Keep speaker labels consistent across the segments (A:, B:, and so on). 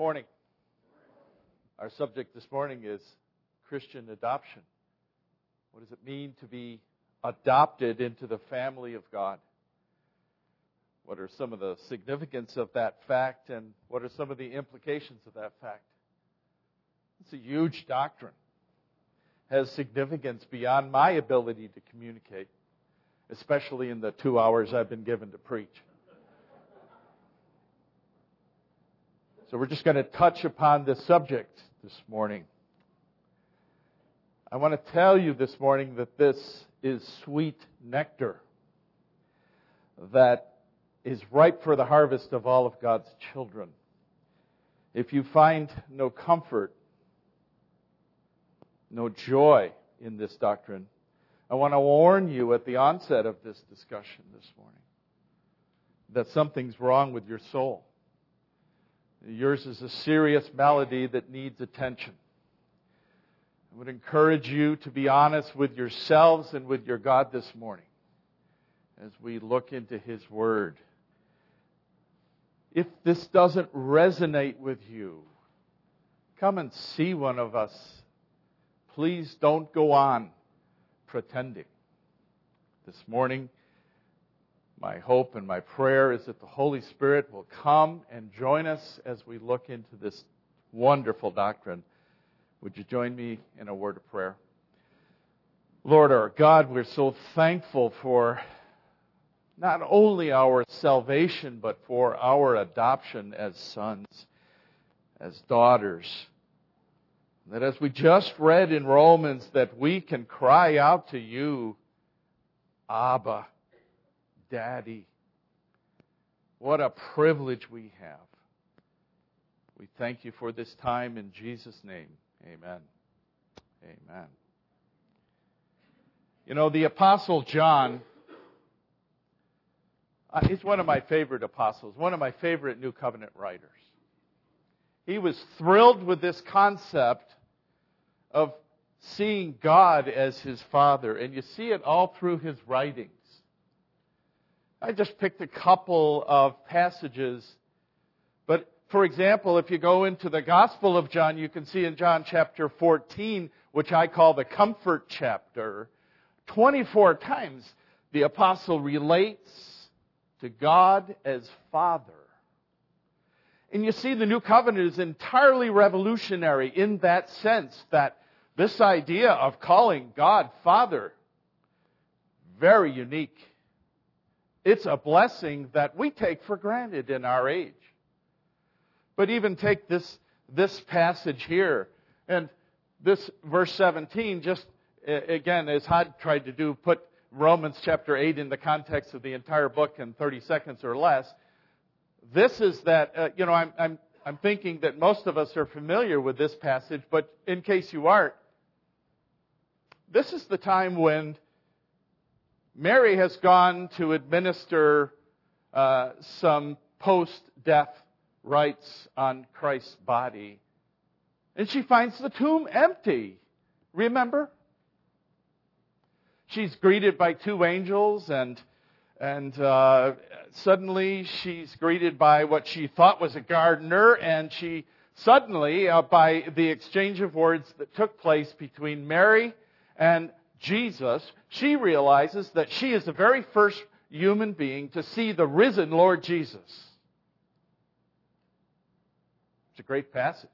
A: Morning. Our subject this morning is Christian adoption. What does it mean to be adopted into the family of God? What are some of the significance of that fact and what are some of the implications of that fact? It's a huge doctrine. Has significance beyond my ability to communicate, especially in the two hours I've been given to preach. So we're just going to touch upon this subject this morning. I want to tell you this morning that this is sweet nectar that is ripe for the harvest of all of God's children. If you find no comfort, no joy in this doctrine, I want to warn you at the onset of this discussion this morning that something's wrong with your soul. Yours is a serious malady that needs attention. I would encourage you to be honest with yourselves and with your God this morning as we look into His Word. If this doesn't resonate with you, come and see one of us. Please don't go on pretending. This morning, my hope and my prayer is that the Holy Spirit will come and join us as we look into this wonderful doctrine. Would you join me in a word of prayer? Lord our God, we're so thankful for not only our salvation, but for our adoption as sons, as daughters. That as we just read in Romans, that we can cry out to you, Abba, Daddy. What a privilege we have. We thank you for this time in Jesus' name. Amen. Amen. You know, the Apostle John, uh, he's one of my favorite apostles, one of my favorite New Covenant writers. He was thrilled with this concept of seeing God as his Father, and you see it all through his writings. I just picked a couple of passages. But for example, if you go into the Gospel of John, you can see in John chapter 14, which I call the comfort chapter, 24 times the apostle relates to God as Father. And you see, the New Covenant is entirely revolutionary in that sense that this idea of calling God Father, very unique it's a blessing that we take for granted in our age. But even take this, this passage here, and this verse 17, just again, as Hod tried to do, put Romans chapter 8 in the context of the entire book in 30 seconds or less. This is that, uh, you know, I'm, I'm, I'm thinking that most of us are familiar with this passage, but in case you aren't, this is the time when Mary has gone to administer uh, some post death rites on Christ's body. And she finds the tomb empty. Remember? She's greeted by two angels, and, and uh, suddenly she's greeted by what she thought was a gardener, and she suddenly, uh, by the exchange of words that took place between Mary and Jesus, she realizes that she is the very first human being to see the risen Lord Jesus. It's a great passage.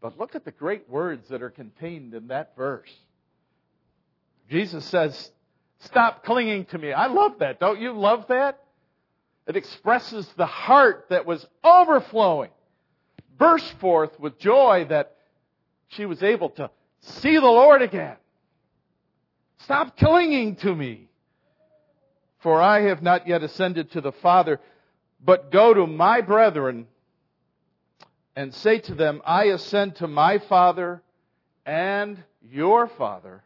A: But look at the great words that are contained in that verse. Jesus says, Stop clinging to me. I love that. Don't you love that? It expresses the heart that was overflowing, burst forth with joy that she was able to see the Lord again. Stop clinging to me. For I have not yet ascended to the Father, but go to my brethren and say to them, I ascend to my Father and your Father,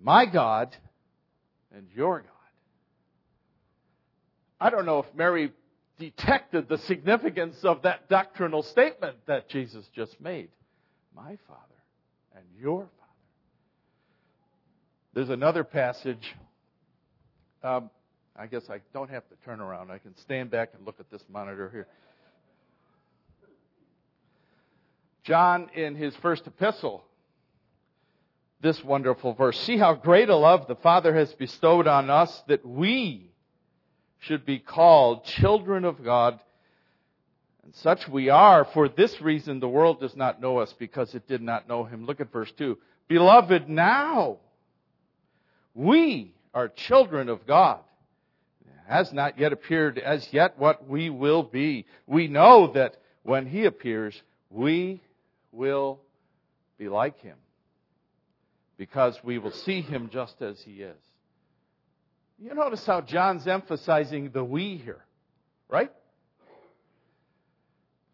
A: my God and your God. I don't know if Mary detected the significance of that doctrinal statement that Jesus just made. My Father and your Father. There's another passage. Um, I guess I don't have to turn around. I can stand back and look at this monitor here. John, in his first epistle, this wonderful verse. See how great a love the Father has bestowed on us that we should be called children of God. And such we are. For this reason, the world does not know us because it did not know him. Look at verse 2. Beloved, now we are children of God. It has not yet appeared as yet what we will be. We know that when he appears, we will be like him because we will see him just as he is. You notice how John's emphasizing the we here, right?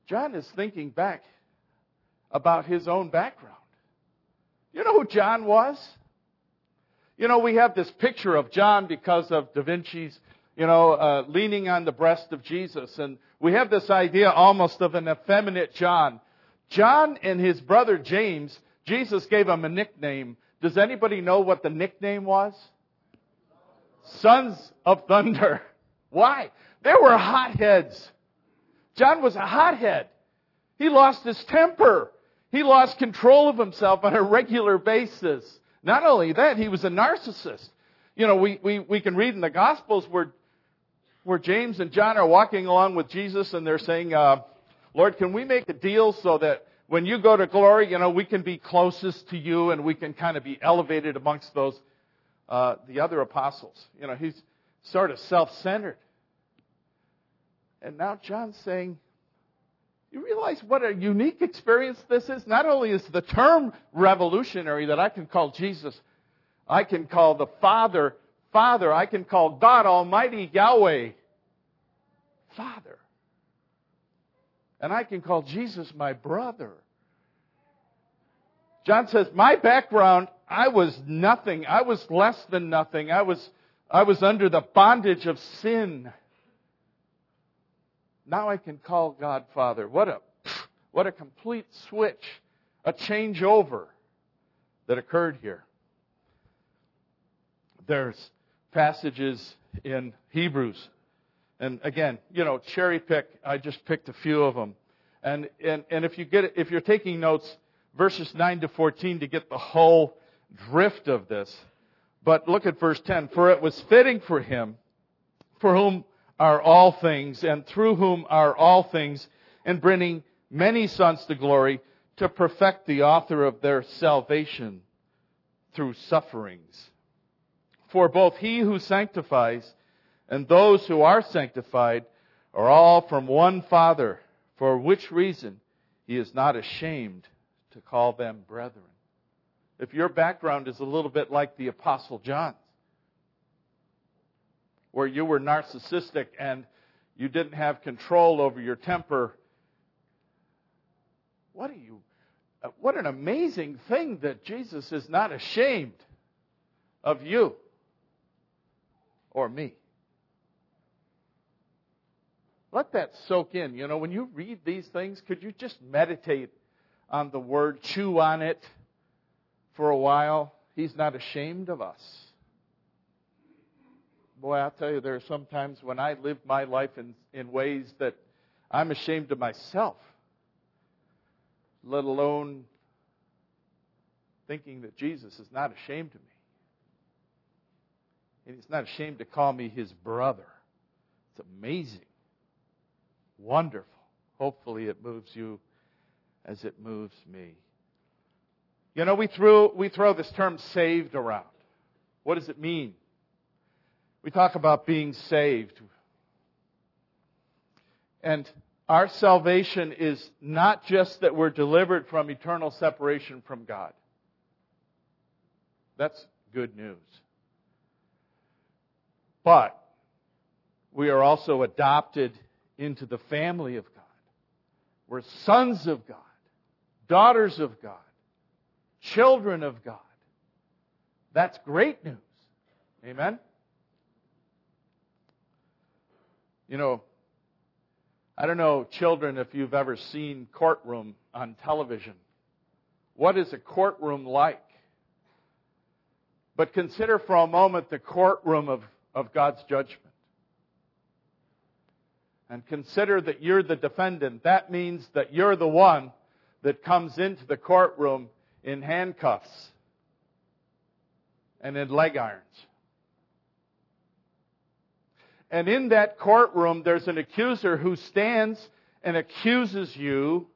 A: John is thinking back about his own background. You know who John was? You know, we have this picture of John because of Da Vinci's, you know, uh, leaning on the breast of Jesus. And we have this idea almost of an effeminate John. John and his brother James, Jesus gave him a nickname. Does anybody know what the nickname was? Sons of Thunder. Why? They were hotheads. John was a hothead. He lost his temper. He lost control of himself on a regular basis. Not only that, he was a narcissist. You know, we, we, we can read in the Gospels where, where James and John are walking along with Jesus and they're saying, uh, Lord, can we make a deal so that when you go to glory, you know, we can be closest to you and we can kind of be elevated amongst those, uh, the other apostles. You know, he's sort of self-centered. And now John's saying, you realize what a unique experience this is? Not only is the term revolutionary that I can call Jesus, I can call the Father, Father. I can call God Almighty Yahweh, Father. And I can call Jesus my brother. John says, my background, I was nothing. I was less than nothing. I was, I was under the bondage of sin. Now I can call God Father. What a, what a complete switch, a changeover that occurred here. There's passages in Hebrews. And again, you know, cherry pick, I just picked a few of them. And, and, and if you get, if you're taking notes, verses 9 to 14 to get the whole drift of this. But look at verse 10. For it was fitting for him, for whom are all things, and through whom are all things, and bringing many sons to glory, to perfect the author of their salvation through sufferings. For both he who sanctifies and those who are sanctified are all from one Father, for which reason he is not ashamed to call them brethren. If your background is a little bit like the Apostle John's, where you were narcissistic and you didn't have control over your temper. What are you, what an amazing thing that Jesus is not ashamed of you or me. Let that soak in. You know, when you read these things, could you just meditate on the word, chew on it for a while? He's not ashamed of us boy, I'll tell you, there are some times when I live my life in, in ways that I'm ashamed of myself, let alone thinking that Jesus is not ashamed of me. And he's not ashamed to call me his brother. It's amazing. Wonderful. Hopefully it moves you as it moves me. You know, we throw, we throw this term saved around. What does it mean? We talk about being saved. And our salvation is not just that we're delivered from eternal separation from God. That's good news. But we are also adopted into the family of God. We're sons of God, daughters of God, children of God. That's great news. Amen? You know, I don't know, children, if you've ever seen courtroom on television. What is a courtroom like? But consider for a moment the courtroom of, of God's judgment. And consider that you're the defendant. That means that you're the one that comes into the courtroom in handcuffs and in leg irons. And in that courtroom, there's an accuser who stands and accuses you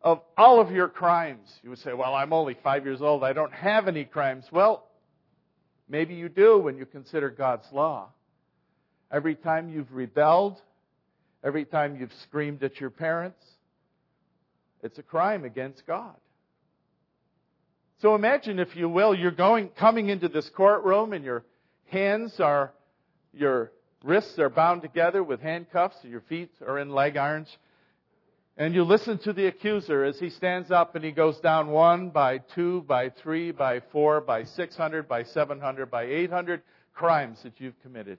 A: of all of your crimes. You would say, well, I'm only five years old. I don't have any crimes. Well, maybe you do when you consider God's law. Every time you've rebelled, every time you've screamed at your parents, it's a crime against God. So imagine, if you will, you're going, coming into this courtroom and your hands are, your wrists are bound together with handcuffs, and your feet are in leg irons. And you listen to the accuser as he stands up and he goes down one by two, by three, by four, by 600, by 700, by 800 crimes that you've committed.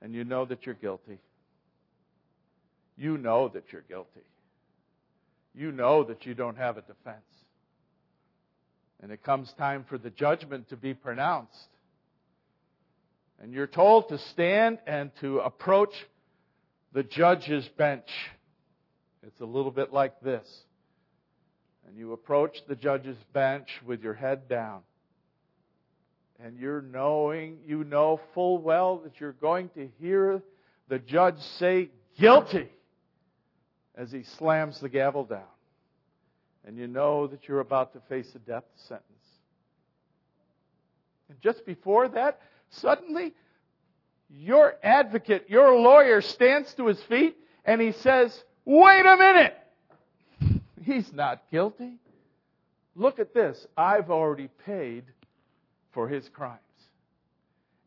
A: And you know that you're guilty. You know that you're guilty. You know that you don't have a defense. And it comes time for the judgment to be pronounced. And you're told to stand and to approach the judge's bench. It's a little bit like this. And you approach the judge's bench with your head down. And you're knowing, you know full well that you're going to hear the judge say, guilty, as he slams the gavel down. And you know that you're about to face a death sentence. And just before that, suddenly your advocate, your lawyer stands to his feet and he says, Wait a minute! He's not guilty. Look at this. I've already paid for his crimes.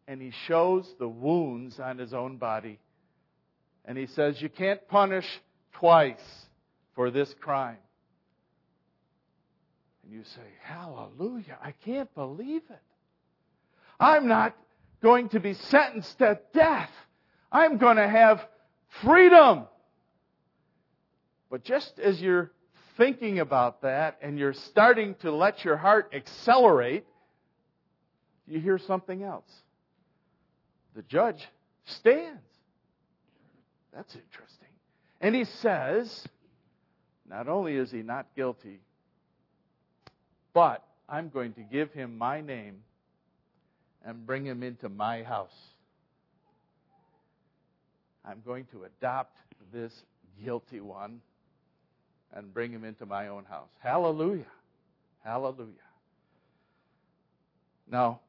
A: And he shows the wounds on his own body. And he says, You can't punish twice for this crime. And you say, Hallelujah. I can't believe it. I'm not going to be sentenced to death. I'm going to have freedom. But just as you're thinking about that and you're starting to let your heart accelerate, you hear something else. The judge stands. That's interesting. And he says, not only is he not guilty, but I'm going to give him my name and bring him into my house. I'm going to adopt this guilty one and bring him into my own house. Hallelujah. Hallelujah. Now,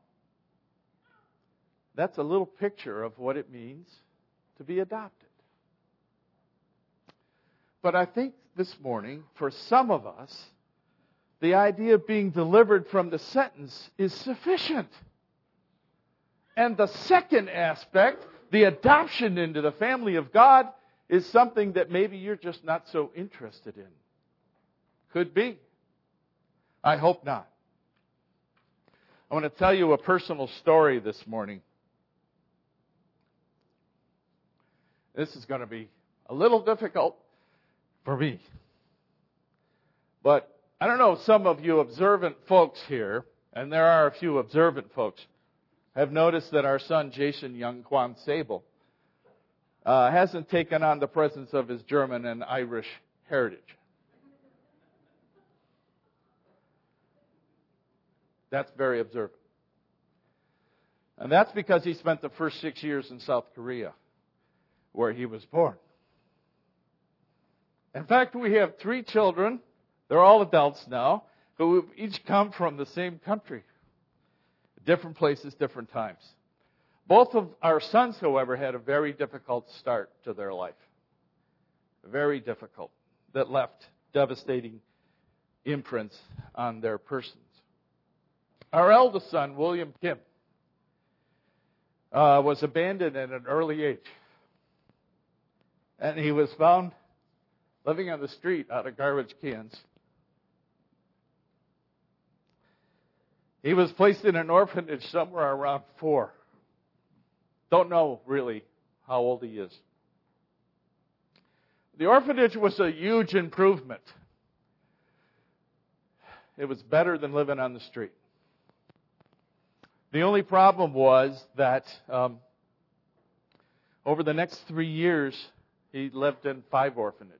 A: that's a little picture of what it means to be adopted. But I think this morning, for some of us, the idea of being delivered from the sentence is sufficient. And the second aspect, the adoption into the family of God, is something that maybe you're just not so interested in. Could be. I hope not. I want to tell you a personal story this morning. This is going to be a little difficult for me. But I don't know, some of you observant folks here, and there are a few observant folks, have noticed that our son Jason Young Kwan Sabel uh, hasn't taken on the presence of his German and Irish heritage. That's very observant. And that's because he spent the first six years in South Korea, where he was born. In fact, we have three children they're all adults now, we've each come from the same country. Different places, different times. Both of our sons, however, had a very difficult start to their life. Very difficult. That left devastating imprints on their persons. Our eldest son, William Kim, uh, was abandoned at an early age. And he was found living on the street out of garbage cans He was placed in an orphanage somewhere around four. Don't know really how old he is. The orphanage was a huge improvement. It was better than living on the street. The only problem was that um, over the next three years, he lived in five orphanages.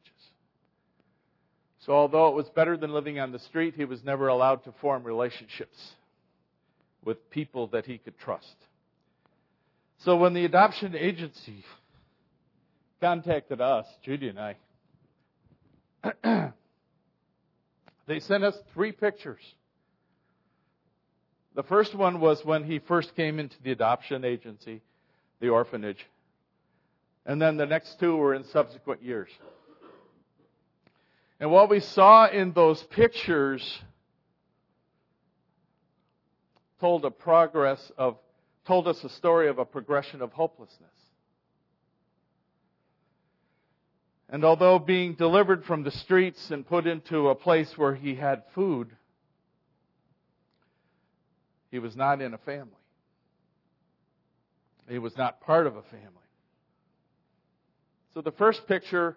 A: So, although it was better than living on the street, he was never allowed to form relationships with people that he could trust. So, when the adoption agency contacted us, Judy and I, they sent us three pictures. The first one was when he first came into the adoption agency, the orphanage. And then the next two were in subsequent years. And what we saw in those pictures told a progress of, told us a story of a progression of hopelessness. And although being delivered from the streets and put into a place where he had food, he was not in a family. He was not part of a family. So the first picture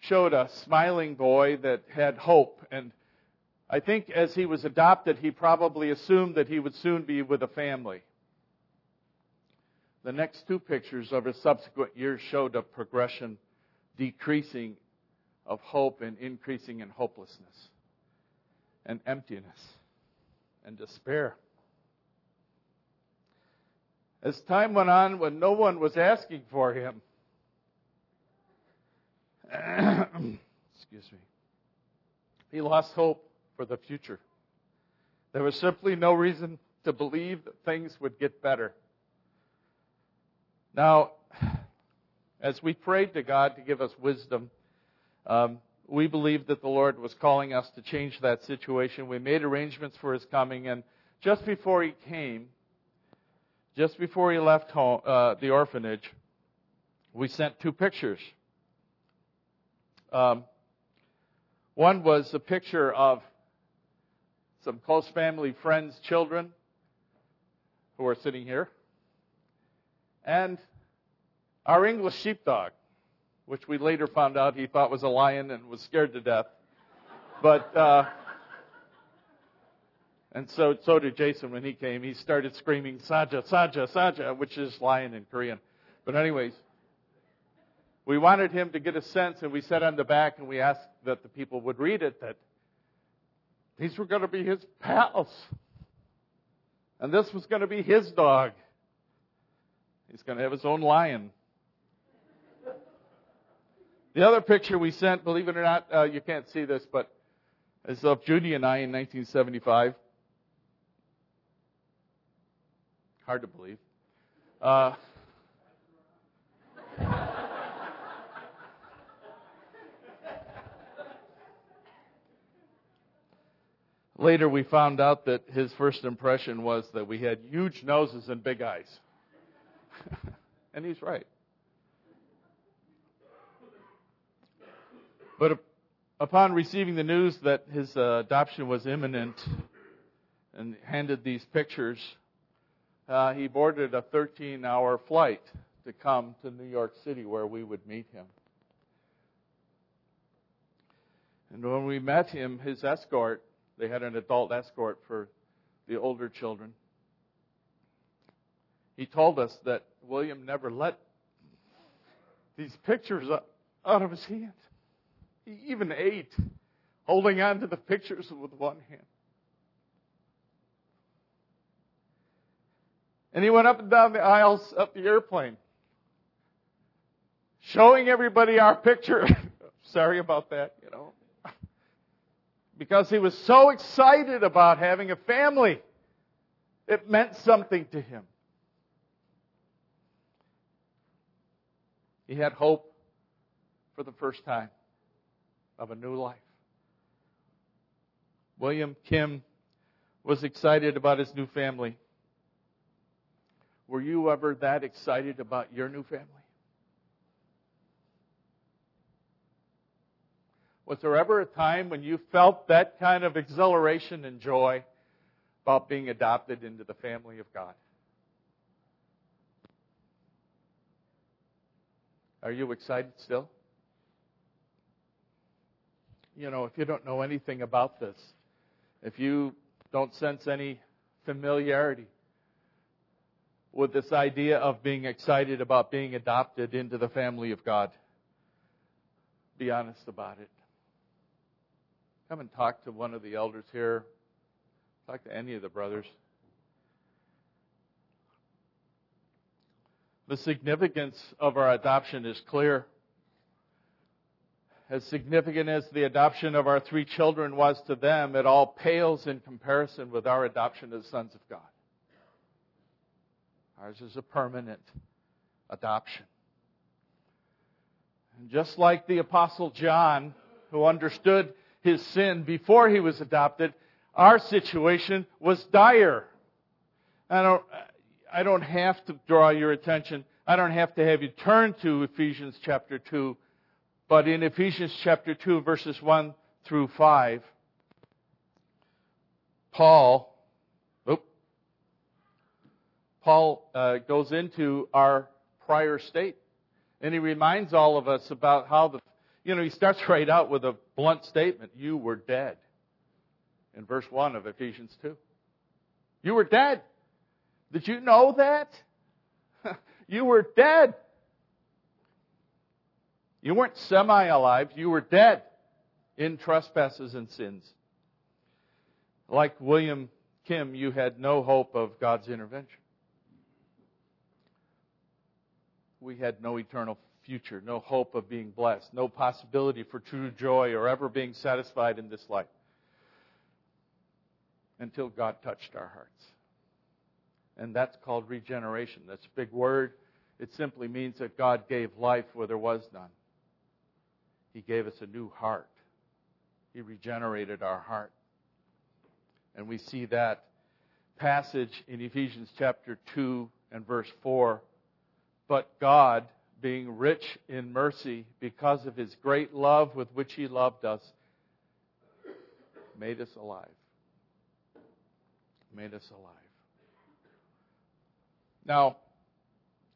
A: showed a smiling boy that had hope. And I think as he was adopted, he probably assumed that he would soon be with a family. The next two pictures of his subsequent years showed a progression decreasing of hope and increasing in hopelessness and emptiness and despair. As time went on, when no one was asking for him, excuse me, he lost hope for the future. There was simply no reason to believe that things would get better. Now, as we prayed to God to give us wisdom, um, we believed that the Lord was calling us to change that situation. We made arrangements for his coming, and just before he came, just before he left home, uh, the orphanage, we sent two pictures um, one was a picture of some close family friends' children who are sitting here, and our English sheepdog, which we later found out he thought was a lion and was scared to death. But uh, and so so did Jason when he came. He started screaming Saja, Saja, Saja, which is lion in Korean. But anyways, we wanted him to get a sense, and we sat on the back, and we asked that the people would read it, that these were going to be his pals. And this was going to be his dog. He's going to have his own lion. The other picture we sent, believe it or not, uh, you can't see this, but is of Judy and I in 1975. Hard to believe. Uh, Later, we found out that his first impression was that we had huge noses and big eyes. and he's right. But upon receiving the news that his uh, adoption was imminent and handed these pictures, uh, he boarded a 13 hour flight to come to New York City where we would meet him. And when we met him, his escort they had an adult escort for the older children. He told us that William never let these pictures out of his hand. He even ate, holding on to the pictures with one hand. And he went up and down the aisles up the airplane, showing everybody our picture. Sorry about that, you know because he was so excited about having a family. It meant something to him. He had hope for the first time of a new life. William Kim was excited about his new family. Were you ever that excited about your new family? Was there ever a time when you felt that kind of exhilaration and joy about being adopted into the family of God? Are you excited still? You know, if you don't know anything about this, if you don't sense any familiarity with this idea of being excited about being adopted into the family of God, be honest about it. Come and talk to one of the elders here. Talk to any of the brothers. The significance of our adoption is clear. As significant as the adoption of our three children was to them, it all pales in comparison with our adoption as sons of God. Ours is a permanent adoption. And just like the Apostle John, who understood his sin before he was adopted, our situation was dire. I don't, I don't have to draw your attention. I don't have to have you turn to Ephesians chapter 2. But in Ephesians chapter 2, verses 1 through 5, Paul, oop, Paul uh, goes into our prior state. And he reminds all of us about how the, you know, he starts right out with a blunt statement. You were dead. In verse 1 of Ephesians 2. You were dead. Did you know that? you were dead. You weren't semi alive, you were dead in trespasses and sins. Like William Kim, you had no hope of God's intervention. We had no eternal future, no hope of being blessed, no possibility for true joy or ever being satisfied in this life until God touched our hearts. And that's called regeneration. That's a big word. It simply means that God gave life where there was none. He gave us a new heart. He regenerated our heart. And we see that passage in Ephesians chapter 2 and verse 4 but God, being rich in mercy because of his great love with which he loved us, made us alive. Made us alive. Now,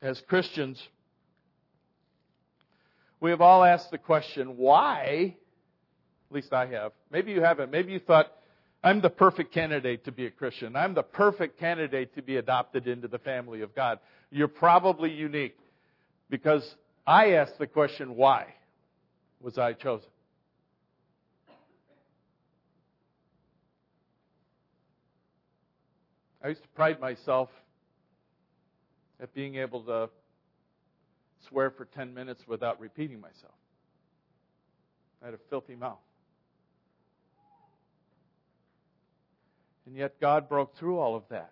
A: as Christians, we have all asked the question, why? At least I have. Maybe you haven't. Maybe you thought, I'm the perfect candidate to be a Christian. I'm the perfect candidate to be adopted into the family of God. You're probably unique because I asked the question, why was I chosen? I used to pride myself at being able to swear for 10 minutes without repeating myself. I had a filthy mouth. And yet God broke through all of that.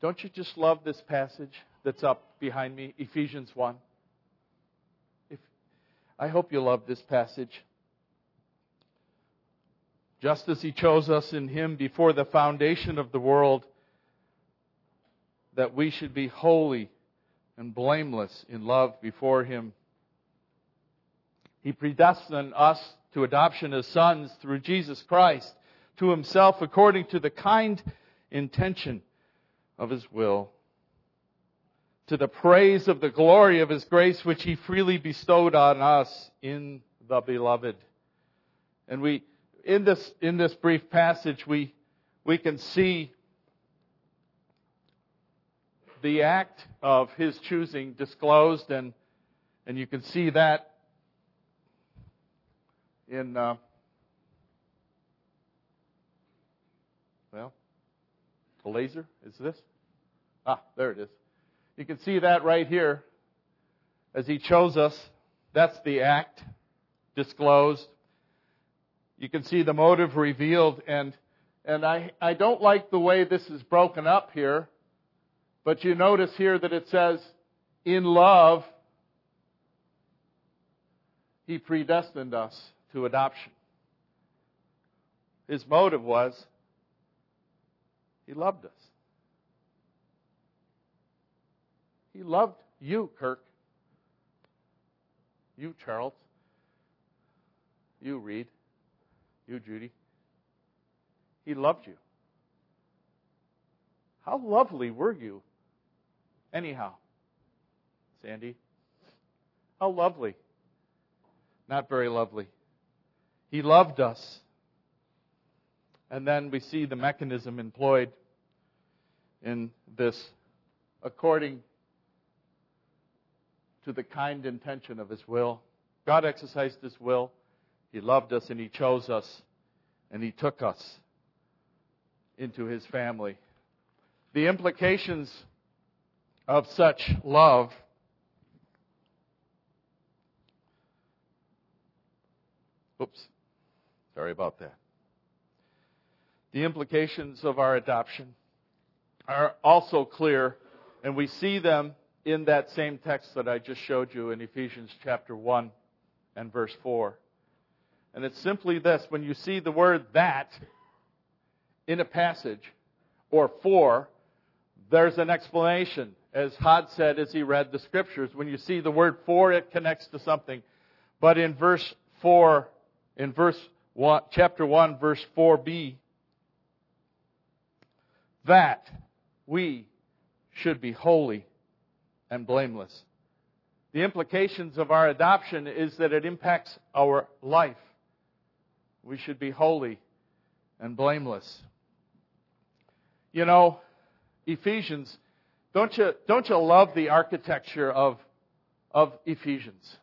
A: Don't you just love this passage that's up behind me, Ephesians 1? If, I hope you love this passage. Just as He chose us in Him before the foundation of the world, that we should be holy and blameless in love before Him. He predestined us to adoption as sons through Jesus Christ to Himself according to the kind intention of His will, to the praise of the glory of His grace which He freely bestowed on us in the Beloved. And we, in this, in this brief passage, we, we can see the act of His choosing disclosed and, and you can see that in, uh, well, the laser is this? Ah, there it is. You can see that right here. As he chose us, that's the act disclosed. You can see the motive revealed and and I, I don't like the way this is broken up here, but you notice here that it says, in love, he predestined us to adoption. His motive was he loved us. He loved you, Kirk. You, Charles. You, Reed. You, Judy. He loved you. How lovely were you? Anyhow, Sandy. How lovely. Not very lovely. He loved us. And then we see the mechanism employed in this according to the kind intention of His will. God exercised His will. He loved us and He chose us and He took us into His family. The implications of such love Oops. Sorry about that. The implications of our adoption are also clear, and we see them in that same text that I just showed you in Ephesians chapter 1 and verse 4. And it's simply this when you see the word that in a passage or for, there's an explanation. As Hod said as he read the scriptures, when you see the word for, it connects to something. But in verse 4, in verse 1, chapter 1, verse 4b, that we should be holy and blameless. The implications of our adoption is that it impacts our life. We should be holy and blameless. You know, Ephesians, don't you, don't you love the architecture of, of Ephesians?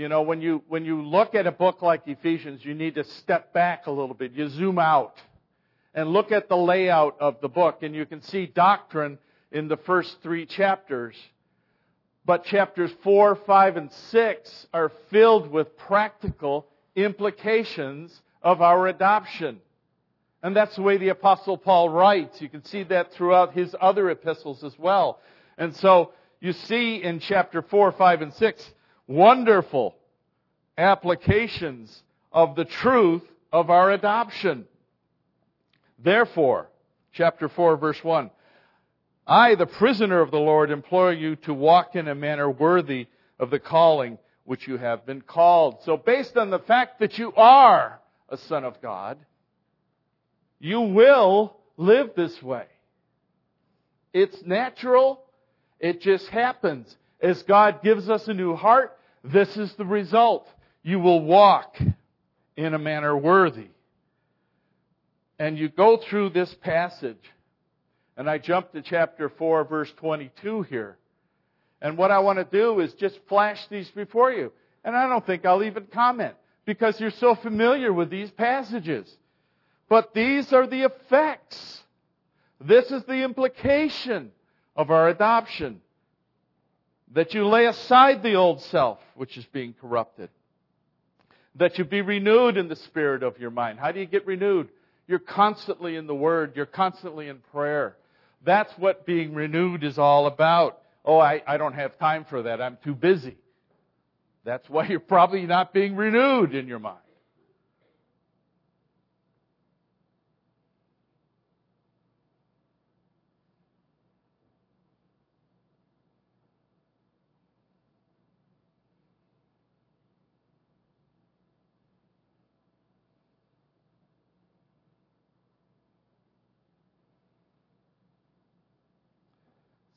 A: You know, when you, when you look at a book like Ephesians, you need to step back a little bit. You zoom out and look at the layout of the book, and you can see doctrine in the first three chapters. But chapters 4, 5, and 6 are filled with practical implications of our adoption. And that's the way the apostle Paul writes. You can see that throughout his other epistles as well. And so you see in chapter 4, 5, and 6 wonderful applications of the truth of our adoption. Therefore, chapter 4 verse 1, I, the prisoner of the Lord, implore you to walk in a manner worthy of the calling which you have been called. So based on the fact that you are a son of God, you will live this way. It's natural. It just happens. As God gives us a new heart, this is the result. You will walk in a manner worthy and you go through this passage, and I jump to chapter 4, verse 22 here. And what I want to do is just flash these before you. And I don't think I'll even comment because you're so familiar with these passages. But these are the effects. This is the implication of our adoption. That you lay aside the old self, which is being corrupted. That you be renewed in the spirit of your mind. How do you get renewed? You're constantly in the Word. You're constantly in prayer. That's what being renewed is all about. Oh, I, I don't have time for that. I'm too busy. That's why you're probably not being renewed in your mind.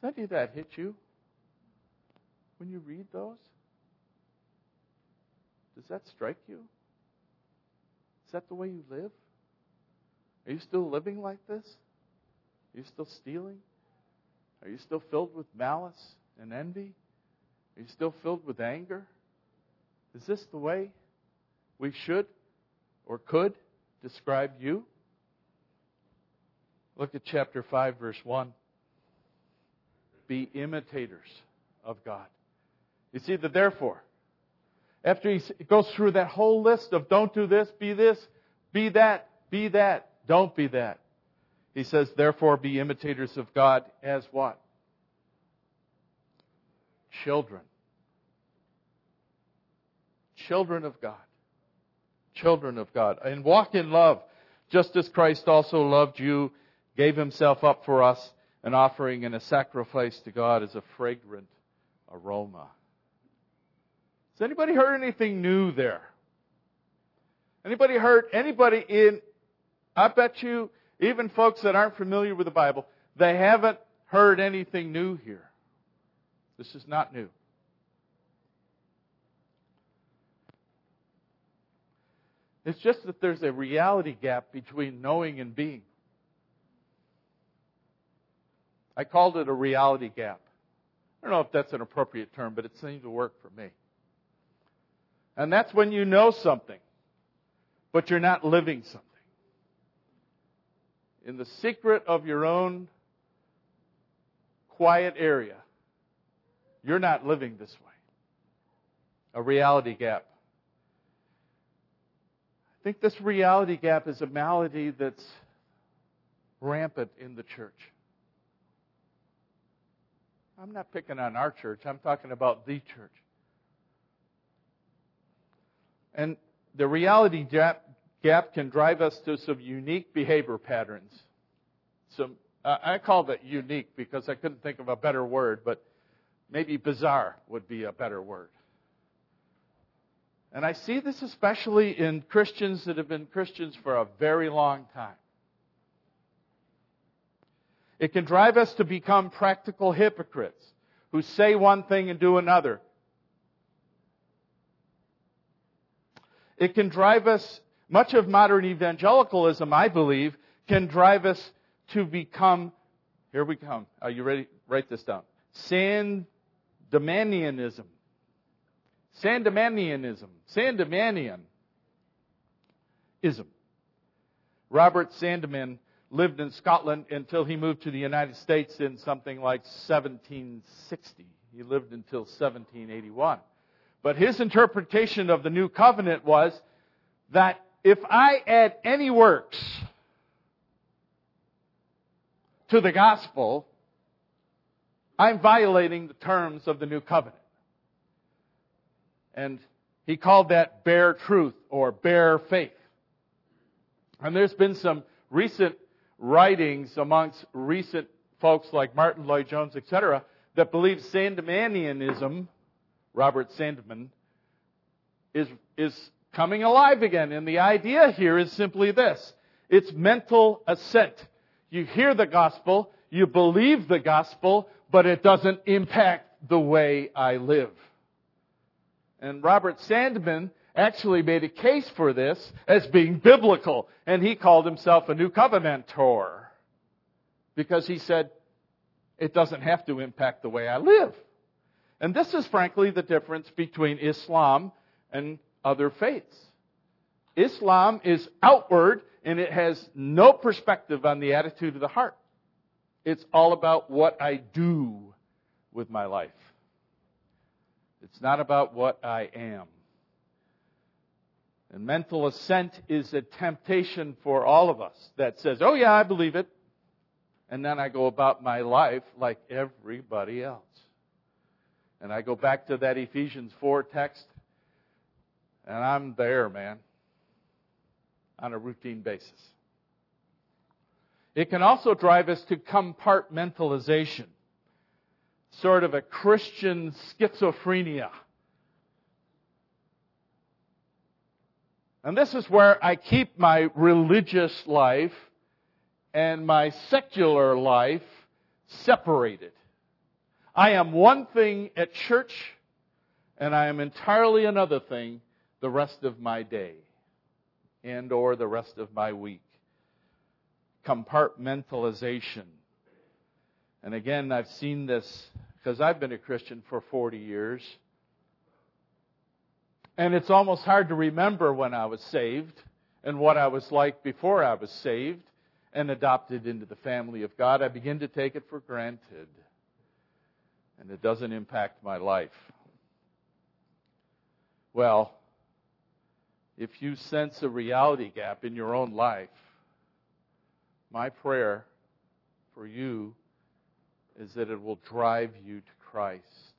A: Does of that hit you when you read those? Does that strike you? Is that the way you live? Are you still living like this? Are you still stealing? Are you still filled with malice and envy? Are you still filled with anger? Is this the way we should or could describe you? Look at chapter 5, verse 1 be imitators of God. You see the therefore. After he goes through that whole list of don't do this, be this, be that, be that, don't be that. He says, therefore be imitators of God as what? Children. Children of God. Children of God. And walk in love, just as Christ also loved you, gave himself up for us an offering and a sacrifice to God is a fragrant aroma. Has anybody heard anything new there? Anybody heard anybody in I bet you even folks that aren't familiar with the Bible, they haven't heard anything new here. This is not new. It's just that there's a reality gap between knowing and being. I called it a reality gap. I don't know if that's an appropriate term, but it seemed to work for me. And that's when you know something, but you're not living something. In the secret of your own quiet area, you're not living this way. A reality gap. I think this reality gap is a malady that's rampant in the church. I'm not picking on our church, I'm talking about the church. And the reality gap, gap can drive us to some unique behavior patterns. Some, uh, I called it unique because I couldn't think of a better word, but maybe bizarre would be a better word. And I see this especially in Christians that have been Christians for a very long time. It can drive us to become practical hypocrites who say one thing and do another. It can drive us, much of modern evangelicalism, I believe, can drive us to become, here we come. Are you ready? Write this down. Sandemanianism. Sandemanianism. Sandemanianism. Robert Sandeman lived in Scotland until he moved to the United States in something like 1760. He lived until 1781. But his interpretation of the new covenant was that if I add any works to the gospel, I'm violating the terms of the new covenant. And he called that bare truth or bare faith. And there's been some recent writings amongst recent folks like Martyn Lloyd-Jones, etc., that believe Sandemanianism, Robert Sandeman, is, is coming alive again. And the idea here is simply this. It's mental assent. You hear the gospel, you believe the gospel, but it doesn't impact the way I live. And Robert Sandeman actually made a case for this as being biblical, and he called himself a new covenantor because he said it doesn't have to impact the way I live. And this is frankly the difference between Islam and other faiths. Islam is outward and it has no perspective on the attitude of the heart. It's all about what I do with my life. It's not about what I am. And mental assent is a temptation for all of us that says, oh yeah, I believe it. And then I go about my life like everybody else. And I go back to that Ephesians 4 text, and I'm there, man, on a routine basis. It can also drive us to compartmentalization, sort of a Christian schizophrenia And this is where I keep my religious life and my secular life separated. I am one thing at church and I am entirely another thing the rest of my day and or the rest of my week. Compartmentalization. And again, I've seen this because I've been a Christian for 40 years. And it's almost hard to remember when I was saved and what I was like before I was saved and adopted into the family of God. I begin to take it for granted. And it doesn't impact my life. Well, if you sense a reality gap in your own life, my prayer for you is that it will drive you to Christ.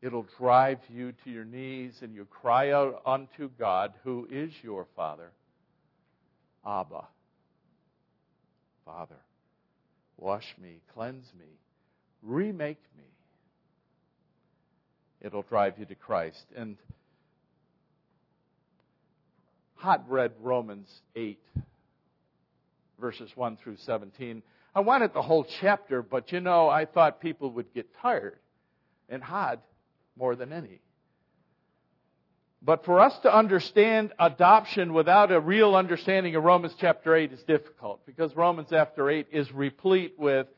A: It'll drive you to your knees and you cry out unto God, who is your Father. Abba, Father, wash me, cleanse me, remake me. It'll drive you to Christ. And hot read Romans 8, verses 1 through 17. I wanted the whole chapter, but you know, I thought people would get tired. And Hod more than any. But for us to understand adoption without a real understanding of Romans chapter 8 is difficult because Romans chapter 8 is replete with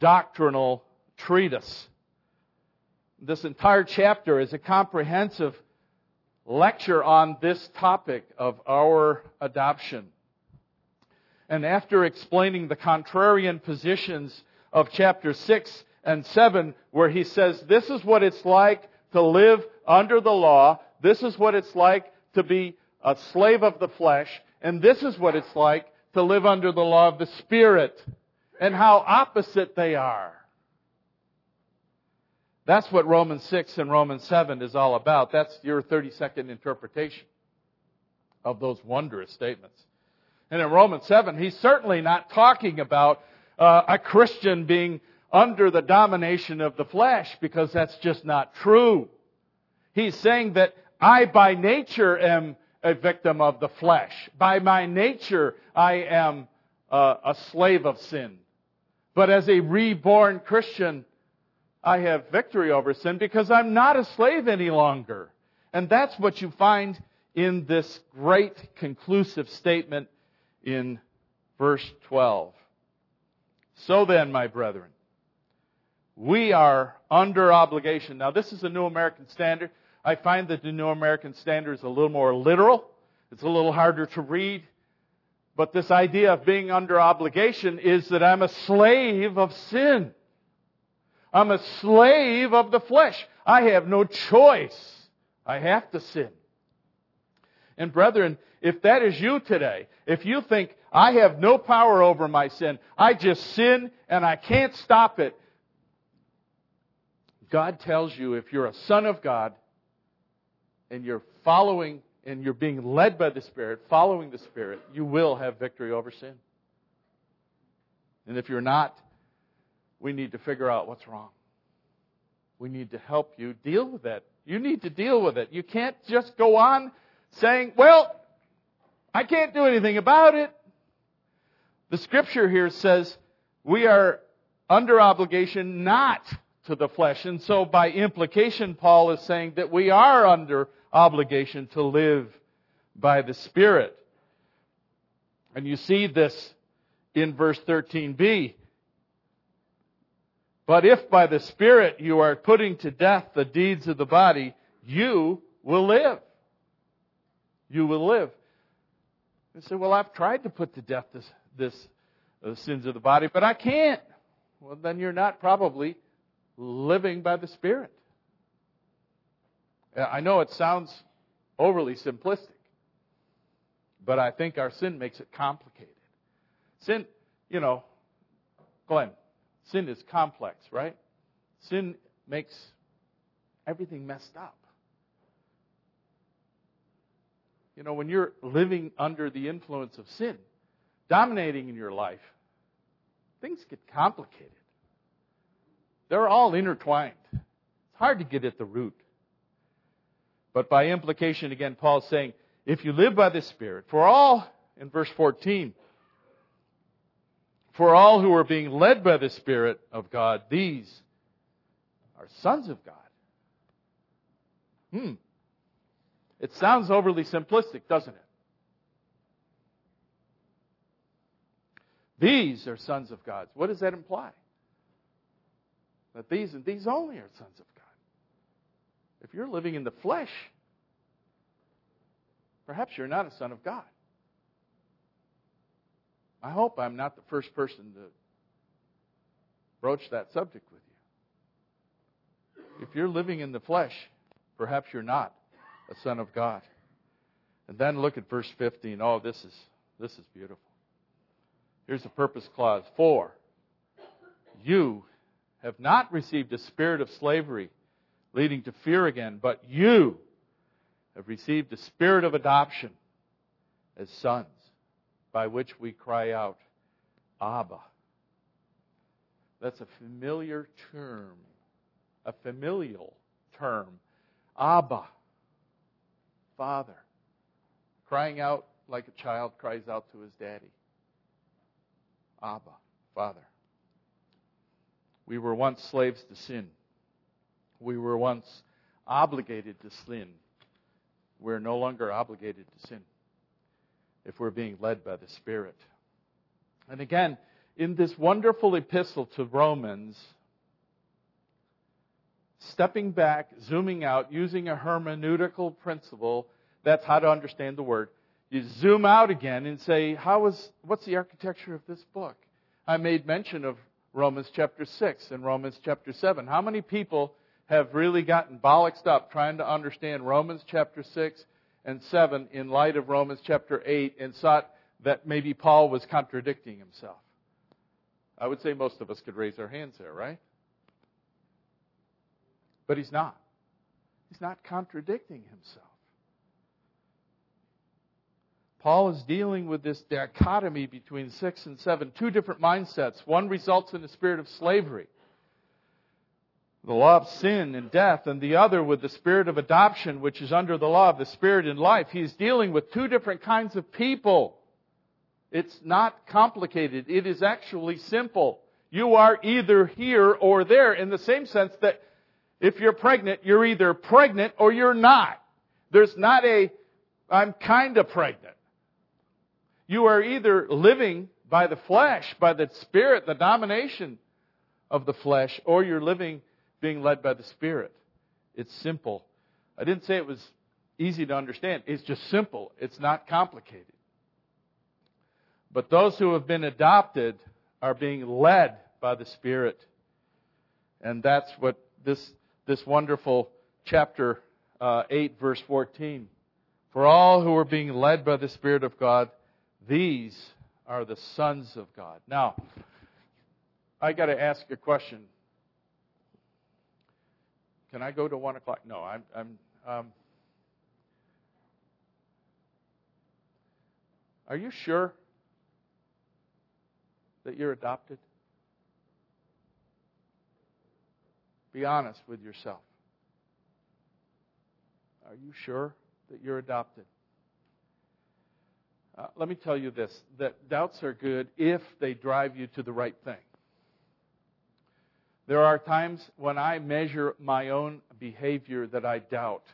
A: doctrinal treatise. This entire chapter is a comprehensive lecture on this topic of our adoption. And after explaining the contrarian positions of chapter 6 and 7, where he says, this is what it's like to live under the law, this is what it's like to be a slave of the flesh, and this is what it's like to live under the law of the Spirit, and how opposite they are. That's what Romans 6 and Romans 7 is all about. That's your 30 second interpretation of those wondrous statements. And in Romans 7, he's certainly not talking about uh, a Christian being under the domination of the flesh because that's just not true. He's saying that I by nature am a victim of the flesh. By my nature, I am uh, a slave of sin. But as a reborn Christian, I have victory over sin because I'm not a slave any longer. And that's what you find in this great conclusive statement in verse 12. So then, my brethren, we are under obligation. Now, this is a New American Standard. I find that the New American Standard is a little more literal. It's a little harder to read. But this idea of being under obligation is that I'm a slave of sin. I'm a slave of the flesh. I have no choice. I have to sin. And brethren, if that is you today, if you think, I have no power over my sin, I just sin and I can't stop it, God tells you if you're a son of God and you're following and you're being led by the Spirit, following the Spirit, you will have victory over sin. And if you're not, we need to figure out what's wrong. We need to help you deal with that. You need to deal with it. You can't just go on saying, well, I can't do anything about it. The scripture here says we are under obligation not to the flesh. And so by implication, Paul is saying that we are under obligation to live by the Spirit. And you see this in verse 13b. But if by the Spirit you are putting to death the deeds of the body, you will live. You will live. You say, well, I've tried to put to death this, this uh, sins of the body, but I can't. Well, then you're not probably living by the Spirit. Uh, I know it sounds overly simplistic, but I think our sin makes it complicated. Sin, you know, Glenn, sin is complex, right? Sin makes everything messed up. You know, when you're living under the influence of sin, dominating in your life, things get complicated. They're all intertwined. It's hard to get at the root. But by implication, again, Paul's saying, if you live by the Spirit, for all, in verse 14, for all who are being led by the Spirit of God, these are sons of God. Hmm. It sounds overly simplistic, doesn't it? These are sons of God. What does that imply? That these and these only are sons of God. If you're living in the flesh, perhaps you're not a son of God. I hope I'm not the first person to broach that subject with you. If you're living in the flesh, perhaps you're not a son of God. And then look at verse 15. Oh, this is this is beautiful. Here's the purpose clause. For you have not received a spirit of slavery leading to fear again, but you have received a spirit of adoption as sons, by which we cry out, Abba. That's a familiar term, a familial term. Abba, Father. Crying out like a child cries out to his daddy. Abba, Father. We were once slaves to sin. We were once obligated to sin. We're no longer obligated to sin if we're being led by the Spirit. And again, in this wonderful epistle to Romans, stepping back, zooming out, using a hermeneutical principle. That's how to understand the word. You zoom out again and say, how is, what's the architecture of this book? I made mention of Romans chapter 6 and Romans chapter 7. How many people have really gotten bollocksed up trying to understand Romans chapter 6 and 7 in light of Romans chapter 8 and thought that maybe Paul was contradicting himself? I would say most of us could raise our hands there, right? But he's not. He's not contradicting himself. Paul is dealing with this dichotomy between six and seven, two different mindsets. One results in a spirit of slavery, the law of sin and death, and the other with the spirit of adoption, which is under the law of the spirit in life. He's dealing with two different kinds of people. It's not complicated. It is actually simple. You are either here or there in the same sense that if you're pregnant, you're either pregnant or you're not. There's not a, I'm kind of pregnant. You are either living by the flesh, by the spirit, the domination of the flesh, or you're living being led by the spirit. It's simple. I didn't say it was easy to understand. It's just simple. It's not complicated. But those who have been adopted are being led by the Spirit. And that's what this, this wonderful chapter uh, 8, verse 14. For all who are being led by the Spirit of God, these are the sons of God. Now, I got to ask a question. Can I go to one o'clock? No, I'm. I'm um, are you sure that you're adopted? Be honest with yourself. Are you sure that you're adopted? Uh, let me tell you this that doubts are good if they drive you to the right thing. There are times when I measure my own behavior that I doubt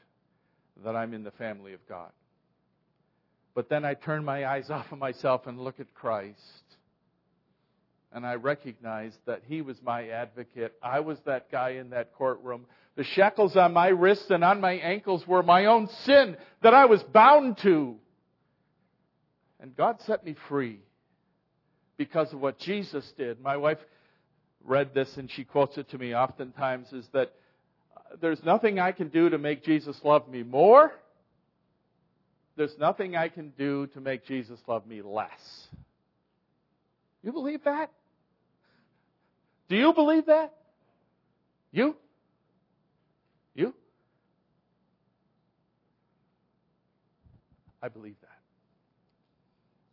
A: that I'm in the family of God. But then I turn my eyes off of myself and look at Christ. And I recognize that He was my advocate. I was that guy in that courtroom. The shackles on my wrists and on my ankles were my own sin that I was bound to. And God set me free because of what Jesus did. My wife read this and she quotes it to me oftentimes is that uh, there's nothing I can do to make Jesus love me more. There's nothing I can do to make Jesus love me less. You believe that? Do you believe that? You? You? I believe that.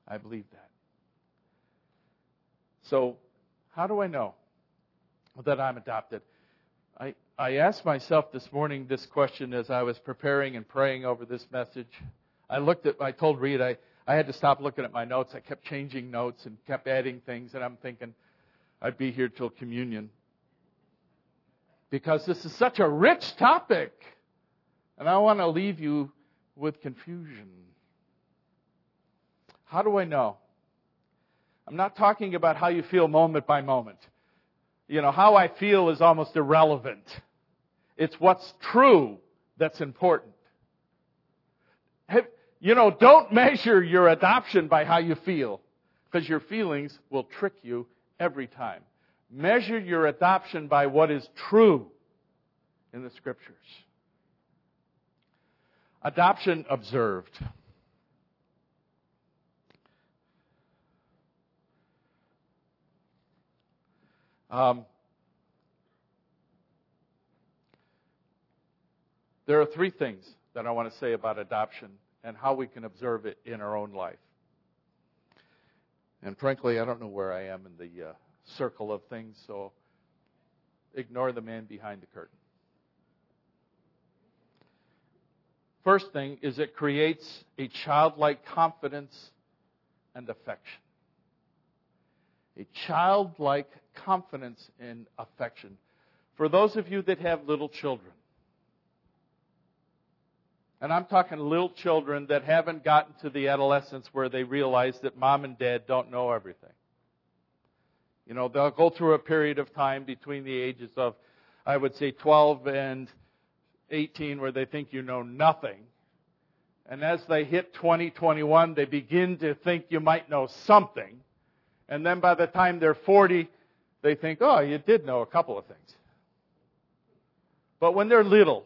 A: I believe that. So, how do I know that I'm adopted? I, I asked myself this morning this question as I was preparing and praying over this message. I looked at, I told Reed I, I had to stop looking at my notes. I kept changing notes and kept adding things, and I'm thinking I'd be here till communion. Because this is such a rich topic, and I want to leave you with confusion. How do I know? I'm not talking about how you feel moment by moment. You know, how I feel is almost irrelevant. It's what's true that's important. You know, don't measure your adoption by how you feel, because your feelings will trick you every time. Measure your adoption by what is true in the scriptures. Adoption observed. Um, there are three things that I want to say about adoption and how we can observe it in our own life. And frankly, I don't know where I am in the uh, circle of things, so ignore the man behind the curtain. First thing is it creates a childlike confidence and affection. A childlike confidence and affection. For those of you that have little children, and I'm talking little children that haven't gotten to the adolescence where they realize that mom and dad don't know everything. You know, they'll go through a period of time between the ages of I would say 12 and 18 where they think you know nothing. And as they hit 2021, they begin to think you might know something. And then by the time they're 40, they think, oh, you did know a couple of things. But when they're little,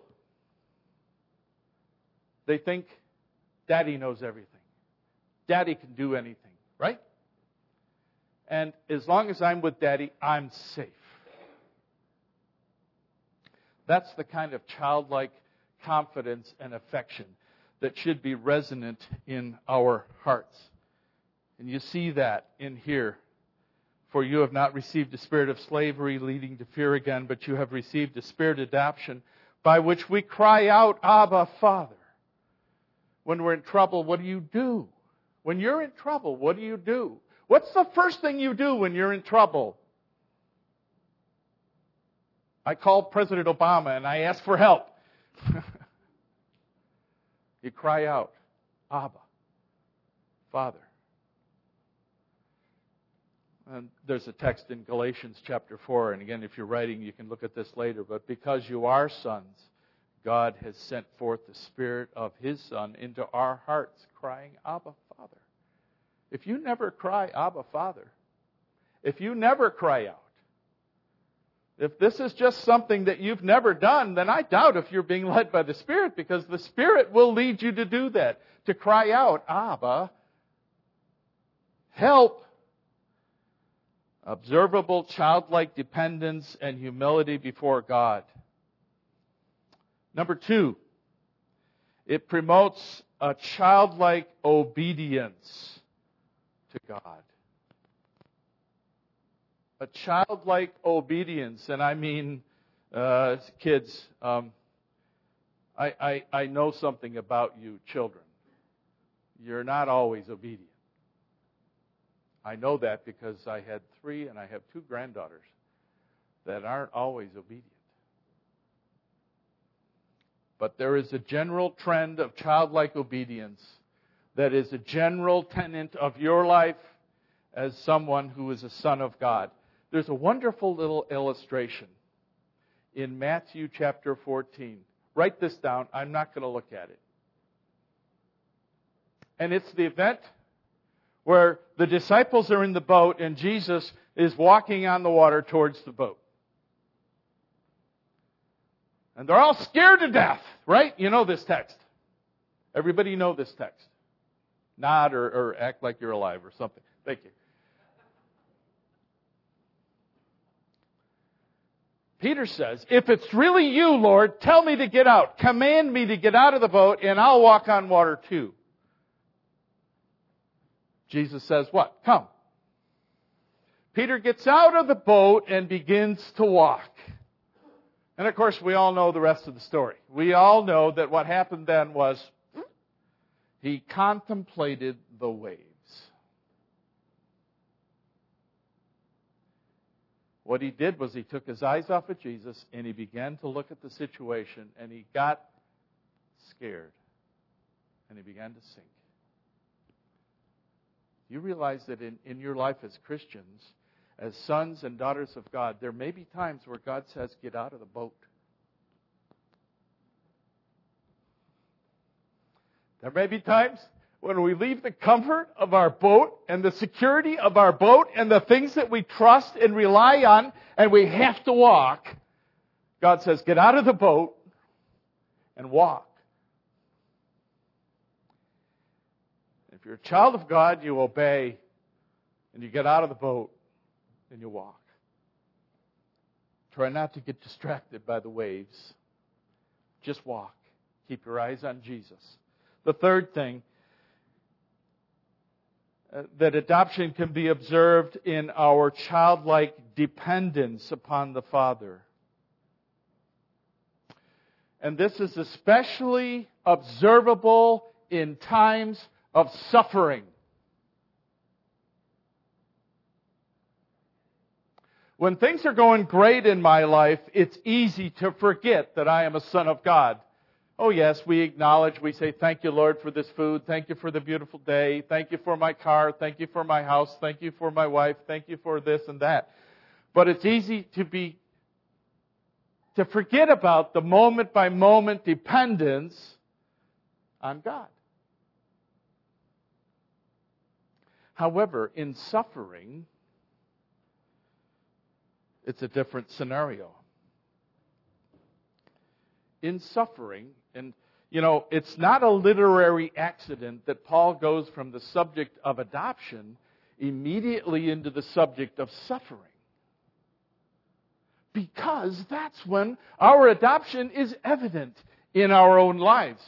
A: they think daddy knows everything. Daddy can do anything, right? And as long as I'm with daddy, I'm safe. That's the kind of childlike confidence and affection that should be resonant in our hearts. And you see that in here. For you have not received a spirit of slavery leading to fear again, but you have received a spirit of adoption by which we cry out, Abba, Father. When we're in trouble, what do you do? When you're in trouble, what do you do? What's the first thing you do when you're in trouble? I called President Obama and I asked for help. you cry out, Abba, Father. And there's a text in Galatians chapter 4, and again, if you're writing, you can look at this later. But because you are sons, God has sent forth the Spirit of His Son into our hearts, crying, Abba, Father. If you never cry, Abba, Father, if you never cry out, if this is just something that you've never done, then I doubt if you're being led by the Spirit because the Spirit will lead you to do that, to cry out, Abba, help. Observable childlike dependence and humility before God. Number two, it promotes a childlike obedience to God a childlike obedience, and I mean, uh, kids, um, I, I, I know something about you, children. You're not always obedient. I know that because I had three and I have two granddaughters that aren't always obedient. But there is a general trend of childlike obedience that is a general tenet of your life as someone who is a son of God. There's a wonderful little illustration in Matthew chapter 14. Write this down. I'm not going to look at it. And it's the event where the disciples are in the boat and Jesus is walking on the water towards the boat. And they're all scared to death, right? You know this text. Everybody know this text. Nod or, or act like you're alive or something. Thank you. Peter says, If it's really you, Lord, tell me to get out. Command me to get out of the boat, and I'll walk on water too. Jesus says, What? Come. Peter gets out of the boat and begins to walk. And of course, we all know the rest of the story. We all know that what happened then was he contemplated the waves. What he did was he took his eyes off of Jesus and he began to look at the situation and he got scared and he began to sink. You realize that in, in your life as Christians, as sons and daughters of God, there may be times where God says, Get out of the boat. There may be times when we leave the comfort of our boat and the security of our boat and the things that we trust and rely on and we have to walk, God says, get out of the boat and walk. If you're a child of God, you obey and you get out of the boat and you walk. Try not to get distracted by the waves. Just walk. Keep your eyes on Jesus. The third thing uh, that adoption can be observed in our childlike dependence upon the Father. And this is especially observable in times of suffering. When things are going great in my life, it's easy to forget that I am a son of God. Oh, yes, we acknowledge, we say, Thank you, Lord, for this food. Thank you for the beautiful day. Thank you for my car. Thank you for my house. Thank you for my wife. Thank you for this and that. But it's easy to be to forget about the moment by moment dependence on God. However, in suffering, it's a different scenario. In suffering, and you know, it's not a literary accident that Paul goes from the subject of adoption immediately into the subject of suffering. Because that's when our adoption is evident in our own lives.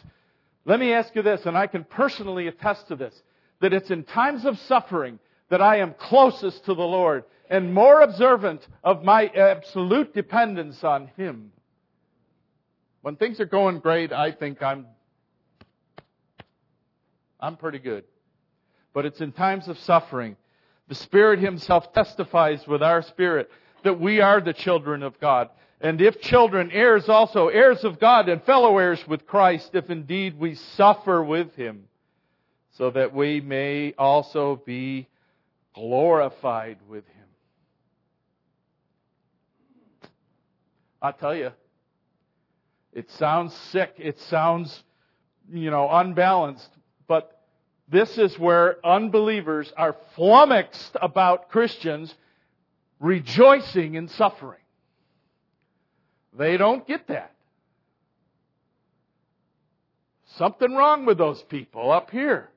A: Let me ask you this, and I can personally attest to this, that it's in times of suffering that I am closest to the Lord and more observant of my absolute dependence on Him. When things are going great, I think I'm, I'm pretty good. But it's in times of suffering. The Spirit Himself testifies with our spirit that we are the children of God. And if children, heirs also, heirs of God and fellow heirs with Christ, if indeed we suffer with Him, so that we may also be glorified with Him. I tell you, it sounds sick. It sounds, you know, unbalanced. But this is where unbelievers are flummoxed about Christians rejoicing in suffering. They don't get that. Something wrong with those people up here.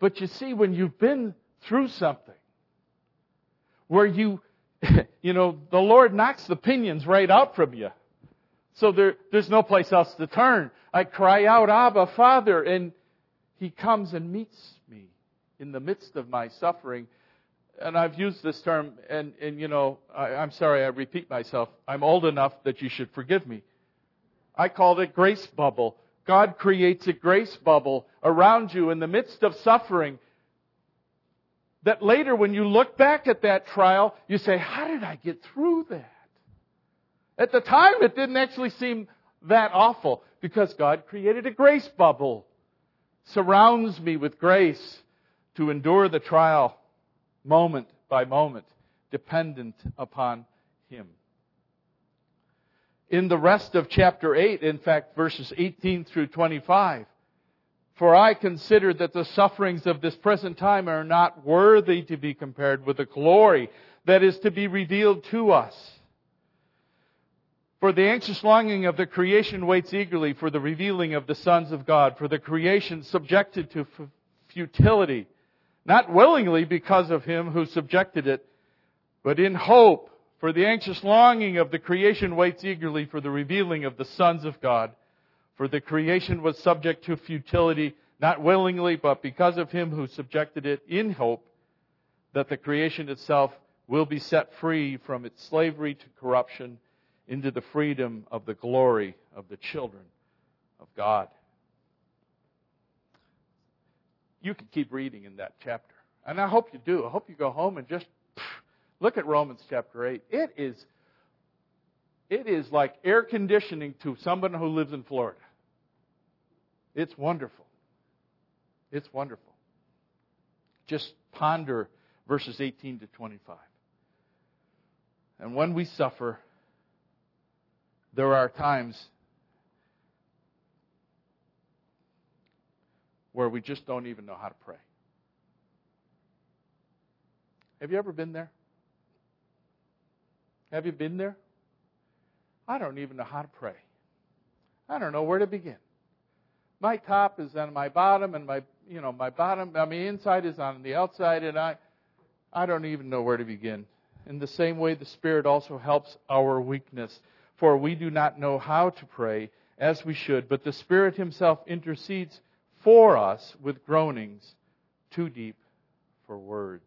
A: But you see, when you've been through something where you, you know, the Lord knocks the pinions right out from you. So there, there's no place else to turn. I cry out, Abba, Father, and He comes and meets me in the midst of my suffering. And I've used this term, and, and you know, I, I'm sorry I repeat myself. I'm old enough that you should forgive me. I called it grace bubble. God creates a grace bubble around you in the midst of suffering that later when you look back at that trial, you say, how did I get through that? At the time, it didn't actually seem that awful because God created a grace bubble, surrounds me with grace to endure the trial moment by moment, dependent upon Him. In the rest of chapter 8, in fact, verses 18 through 25, for I consider that the sufferings of this present time are not worthy to be compared with the glory that is to be revealed to us. For the anxious longing of the creation waits eagerly for the revealing of the sons of God, for the creation subjected to futility, not willingly because of him who subjected it, but in hope. For the anxious longing of the creation waits eagerly for the revealing of the sons of God. For the creation was subject to futility, not willingly, but because of him who subjected it in hope that the creation itself will be set free from its slavery to corruption into the freedom of the glory of the children of God. You can keep reading in that chapter. And I hope you do. I hope you go home and just look at Romans chapter 8. It is, it is like air conditioning to someone who lives in Florida. It's wonderful. It's wonderful. Just ponder verses 18 to 25. And when we suffer, there are times where we just don't even know how to pray. Have you ever been there? Have you been there? I don't even know how to pray. I don't know where to begin. My top is on my bottom and my you know, my bottom I mean inside is on the outside and I I don't even know where to begin. In the same way the Spirit also helps our weakness. For we do not know how to pray as we should, but the Spirit Himself intercedes for us with groanings too deep for words.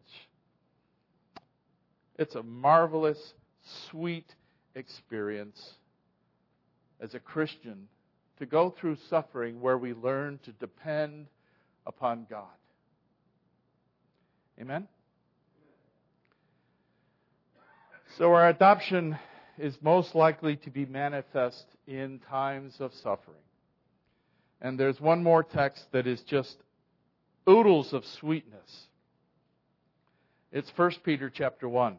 A: It's a marvelous, sweet experience as a Christian to go through suffering where we learn to depend upon God. Amen? So, our adoption is most likely to be manifest in times of suffering. And there's one more text that is just oodles of sweetness. It's 1 Peter chapter 1.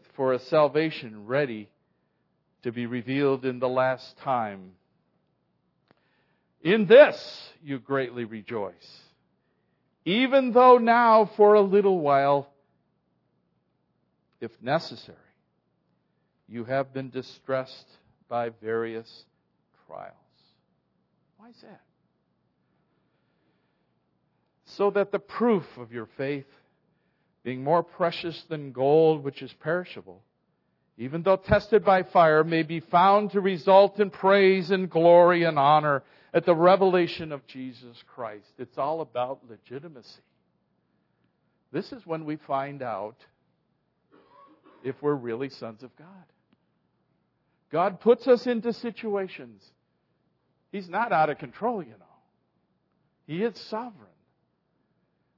A: for a salvation ready to be revealed in the last time. In this you greatly rejoice, even though now for a little while, if necessary, you have been distressed by various trials. Why is that? So that the proof of your faith, being more precious than gold which is perishable, even though tested by fire, may be found to result in praise and glory and honor at the revelation of Jesus Christ. It's all about legitimacy. This is when we find out if we're really sons of God. God puts us into situations. He's not out of control, you know. He is sovereign.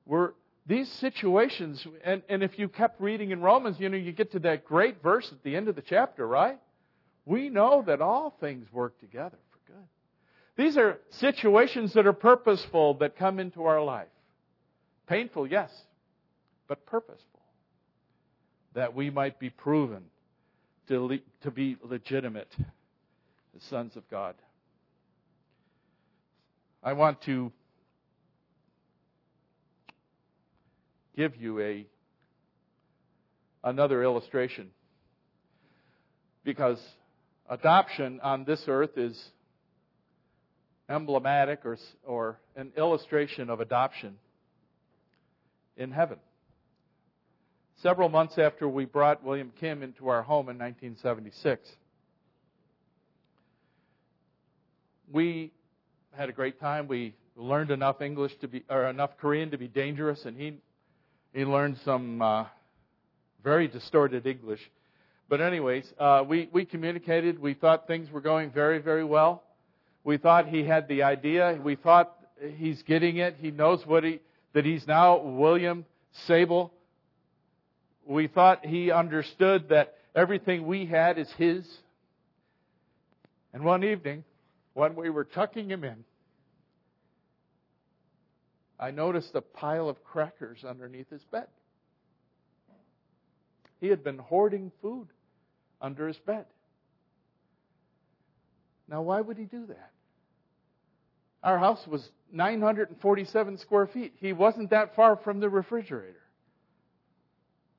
A: We're, these situations, and, and if you kept reading in Romans, you know, you get to that great verse at the end of the chapter, right? We know that all things work together for good. These are situations that are purposeful that come into our life. Painful, yes, but purposeful. That we might be proven to, le- to be legitimate as sons of God. I want to give you a another illustration because adoption on this earth is emblematic or, or an illustration of adoption in heaven. Several months after we brought William Kim into our home in 1976, we had a great time. We learned enough English to be, or enough Korean to be dangerous, and he he learned some uh, very distorted English. But anyways, uh, we we communicated. We thought things were going very very well. We thought he had the idea. We thought he's getting it. He knows what he that he's now William Sabel. We thought he understood that everything we had is his. And one evening, when we were tucking him in, I noticed a pile of crackers underneath his bed. He had been hoarding food under his bed. Now, why would he do that? Our house was 947 square feet. He wasn't that far from the refrigerator.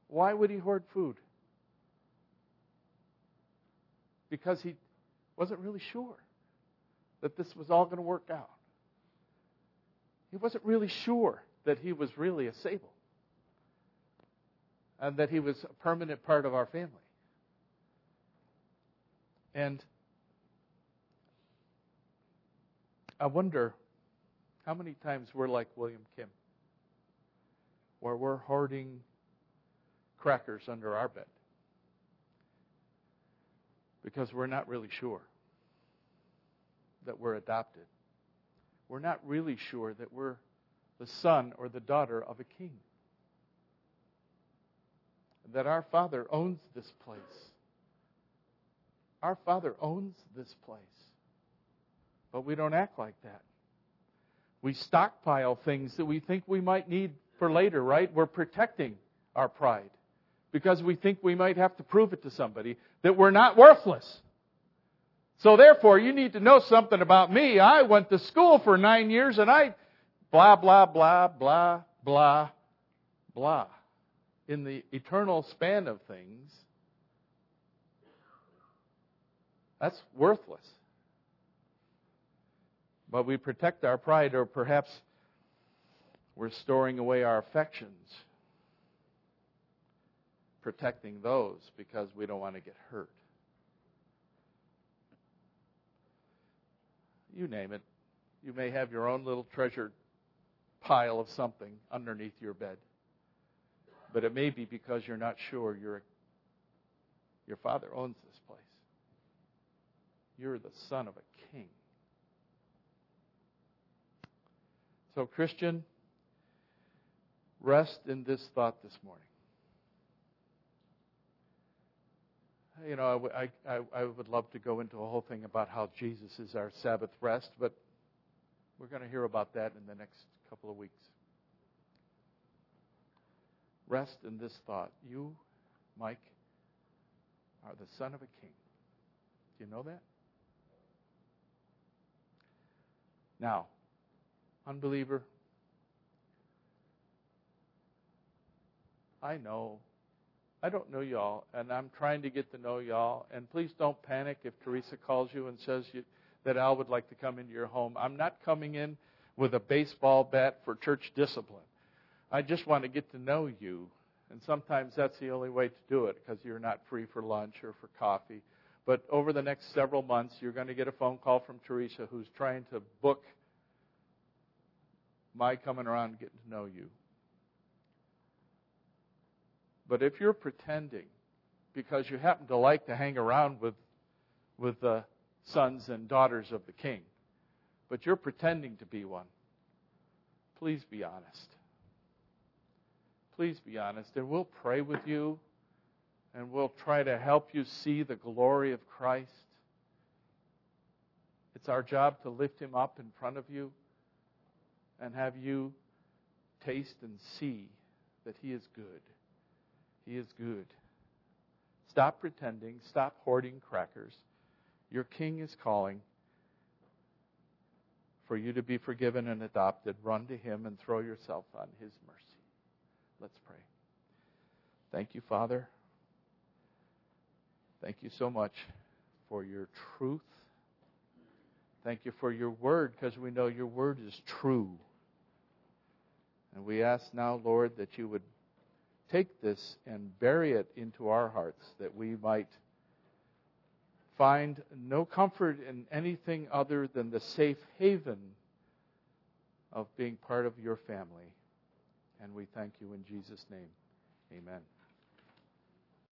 A: Why would he hoard food? Because he wasn't really sure that this was all going to work out. He wasn't really sure that he was really a Sabel and that he was a permanent part of our family. And I wonder how many times we're like William Kim, where we're hoarding crackers under our bed because we're not really sure that we're adopted. We're not really sure that we're the son or the daughter of a king. That our Father owns this place. Our Father owns this place. But we don't act like that. We stockpile things that we think we might need for later, right? We're protecting our pride because we think we might have to prove it to somebody that we're not worthless. So therefore, you need to know something about me. I went to school for nine years and I blah, blah, blah, blah, blah, blah. In the eternal span of things, that's worthless. But we protect our pride, or perhaps we're storing away our affections, protecting those because we don't want to get hurt. You name it. You may have your own little treasure pile of something underneath your bed. But it may be because you're not sure you're Your Father owns this place. You're the son of a king. So, Christian, rest in this thought this morning. You know, I, I, I would love to go into a whole thing about how Jesus is our Sabbath rest, but we're going to hear about that in the next couple of weeks. Rest in this thought. You, Mike, are the son of a king. Do you know that? Now, unbeliever, I know. I don't know y'all, and I'm trying to get to know y'all. And please don't panic if Teresa calls you and says you, that Al would like to come into your home. I'm not coming in with a baseball bat for church discipline. I just want to get to know you. And sometimes that's the only way to do it because you're not free for lunch or for coffee. But over the next several months, you're going to get a phone call from Teresa who's trying to book my coming around and getting to know you. But if you're pretending because you happen to like to hang around with, with the sons and daughters of the king, but you're pretending to be one, please be honest. Please be honest, and we'll pray with you and we'll try to help you see the glory of Christ. It's our job to lift him up in front of you and have you taste and see that he is good. He is good. Stop pretending. Stop hoarding crackers. Your king is calling for you to be forgiven and adopted. Run to him and throw yourself on his mercy. Let's pray. Thank you, Father. Thank you so much for your truth. Thank you for your word because we know your word is true. And we ask now, Lord, that you would take this and bury it into our hearts, that we might find no comfort in anything other than the safe haven of being part of your family. And we thank you in Jesus' name. Amen.